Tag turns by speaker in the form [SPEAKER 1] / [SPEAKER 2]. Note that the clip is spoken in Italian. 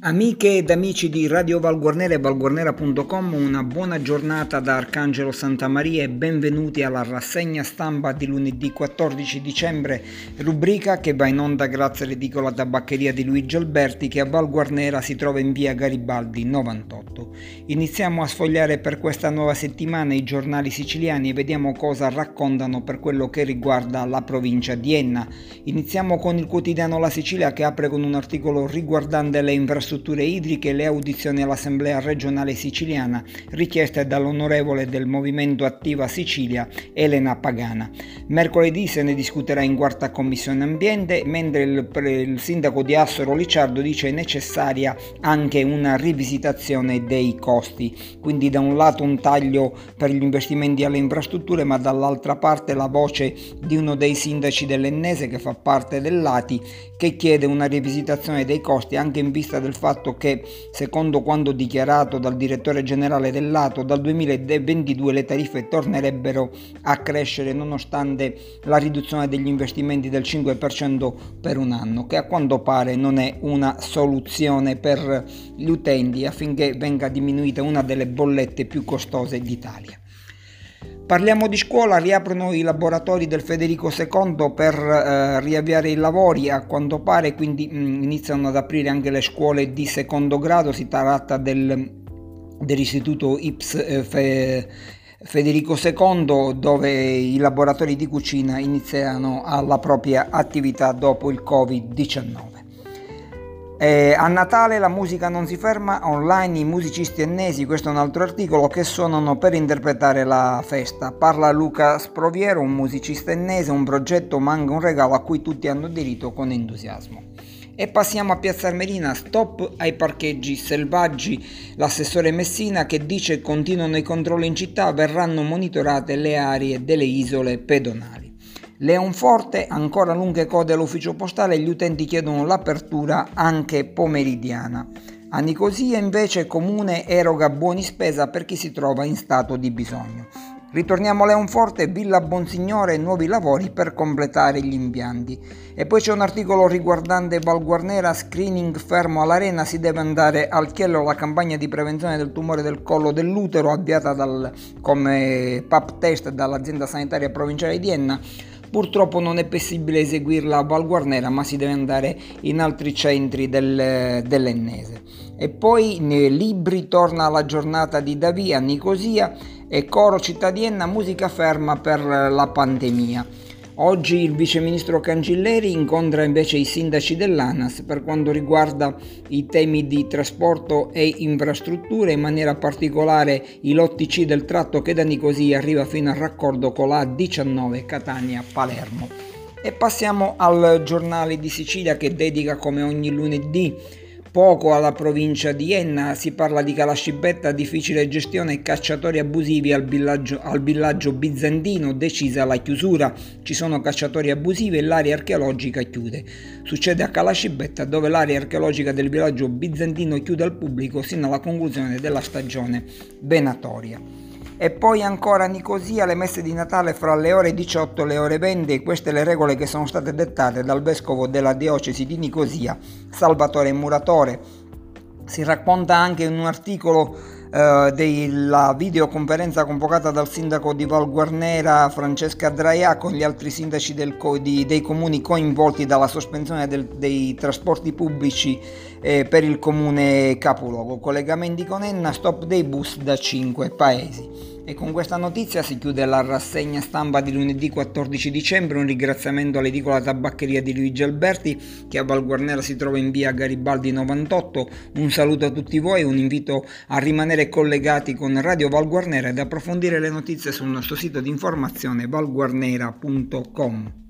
[SPEAKER 1] Amiche ed amici di Radio Valguarnera e valguarnera.com, una buona giornata da Arcangelo Santa Maria e benvenuti alla rassegna stampa di lunedì 14 dicembre, rubrica che va in onda grazie all'edicola tabaccheria di Luigi Alberti che a Valguarnera si trova in via Garibaldi 98. Iniziamo a sfogliare per questa nuova settimana i giornali siciliani e vediamo cosa raccontano per quello che riguarda la provincia di Enna. Iniziamo con il quotidiano La Sicilia che apre con un articolo riguardante le infrastrutture infrastrutture idriche le audizioni all'Assemblea regionale siciliana richieste dall'onorevole del Movimento Attiva Sicilia Elena Pagana. Mercoledì se ne discuterà in quarta commissione ambiente, mentre il, il sindaco di Assoro Licciardo dice necessaria anche una rivisitazione dei costi. Quindi da un lato un taglio per gli investimenti alle infrastrutture, ma dall'altra parte la voce di uno dei sindaci dell'Ennese che fa parte dell'ATI che chiede una rivisitazione dei costi anche in vista del fatto che, secondo quanto dichiarato dal direttore generale dell'ATO, dal 2022 le tariffe tornerebbero a crescere nonostante la riduzione degli investimenti del 5% per un anno, che a quanto pare non è una soluzione per gli utenti affinché venga diminuita una delle bollette più costose d'Italia. Parliamo di scuola, riaprono i laboratori del Federico II per eh, riavviare i lavori, a quanto pare quindi mh, mm, iniziano ad aprire anche le scuole di secondo grado, si tratta del, dell'istituto IPS eh, Fe, Federico II dove i laboratori di cucina iniziano la propria attività dopo il Covid-19. Eh, a Natale la musica non si ferma, online i musicisti ennesi, questo è un altro articolo, che suonano per interpretare la festa. Parla Luca Sproviero, un musicista ennese, un progetto manga un regalo a cui tutti hanno diritto con entusiasmo. E passiamo a Piazza Armerina, stop ai parcheggi selvaggi. L'assessore Messina che dice continuano i controlli in città, verranno monitorate le aree delle isole pedonali. Leonforte, ancora lunghe code all'ufficio postale, gli utenti chiedono l'apertura anche pomeridiana. A Nicosia invece Comune eroga buoni spesa per chi si trova in stato di bisogno. Ritorniamo a Leonforte, Villa Bonsignore, nuovi lavori per completare gli impianti. E poi c'è un articolo riguardante Val Guarnera, screening fermo all'arena, si deve andare al chiello la campagna di prevenzione del tumore del collo dell'utero avviata dal, come PAP test dall'azienda sanitaria provinciale di Enna. Purtroppo non è possibile eseguirla a Val Guarnera, ma si deve andare in altri centri del, dell'Ennese. E poi Libri torna alla giornata di Davia Nicosia e coro cittadina musica ferma per la pandemia. Oggi il viceministro Cancelleri incontra invece i sindaci dell'ANAS per quanto riguarda i temi di trasporto e infrastrutture, in maniera particolare i lotti C del tratto che da Nicosia arriva fino al raccordo con la 19 Catania-Palermo. E passiamo al giornale di Sicilia che dedica come ogni lunedì Poco alla provincia di Enna, si parla di Calascibetta, difficile gestione e cacciatori abusivi al villaggio, al villaggio bizantino, decisa la chiusura. Ci sono cacciatori abusivi e l'area archeologica chiude. Succede a Calascibetta dove l'area archeologica del villaggio bizantino chiude al pubblico sino alla conclusione della stagione venatoria. E poi ancora Nicosia, le messe di Natale fra le ore 18 e le ore 20, queste le regole che sono state dettate dal vescovo della diocesi di Nicosia, Salvatore Muratore. Si racconta anche in un articolo eh, della videoconferenza convocata dal sindaco di Val Guarnera Francesca Draia con gli altri sindaci del, di, dei comuni coinvolti dalla sospensione del, dei trasporti pubblici eh, per il comune capoluogo. Collegamenti con Enna, stop dei bus da 5 paesi. E con questa notizia si chiude la rassegna stampa di lunedì 14 dicembre. Un ringraziamento all'edicola tabaccheria di Luigi Alberti che a Val Guarnera si trova in via Garibaldi 98. Un saluto a tutti voi e un invito a rimanere collegati con Radio Val Guarnera ed approfondire le notizie sul nostro sito di informazione valguarnera.com.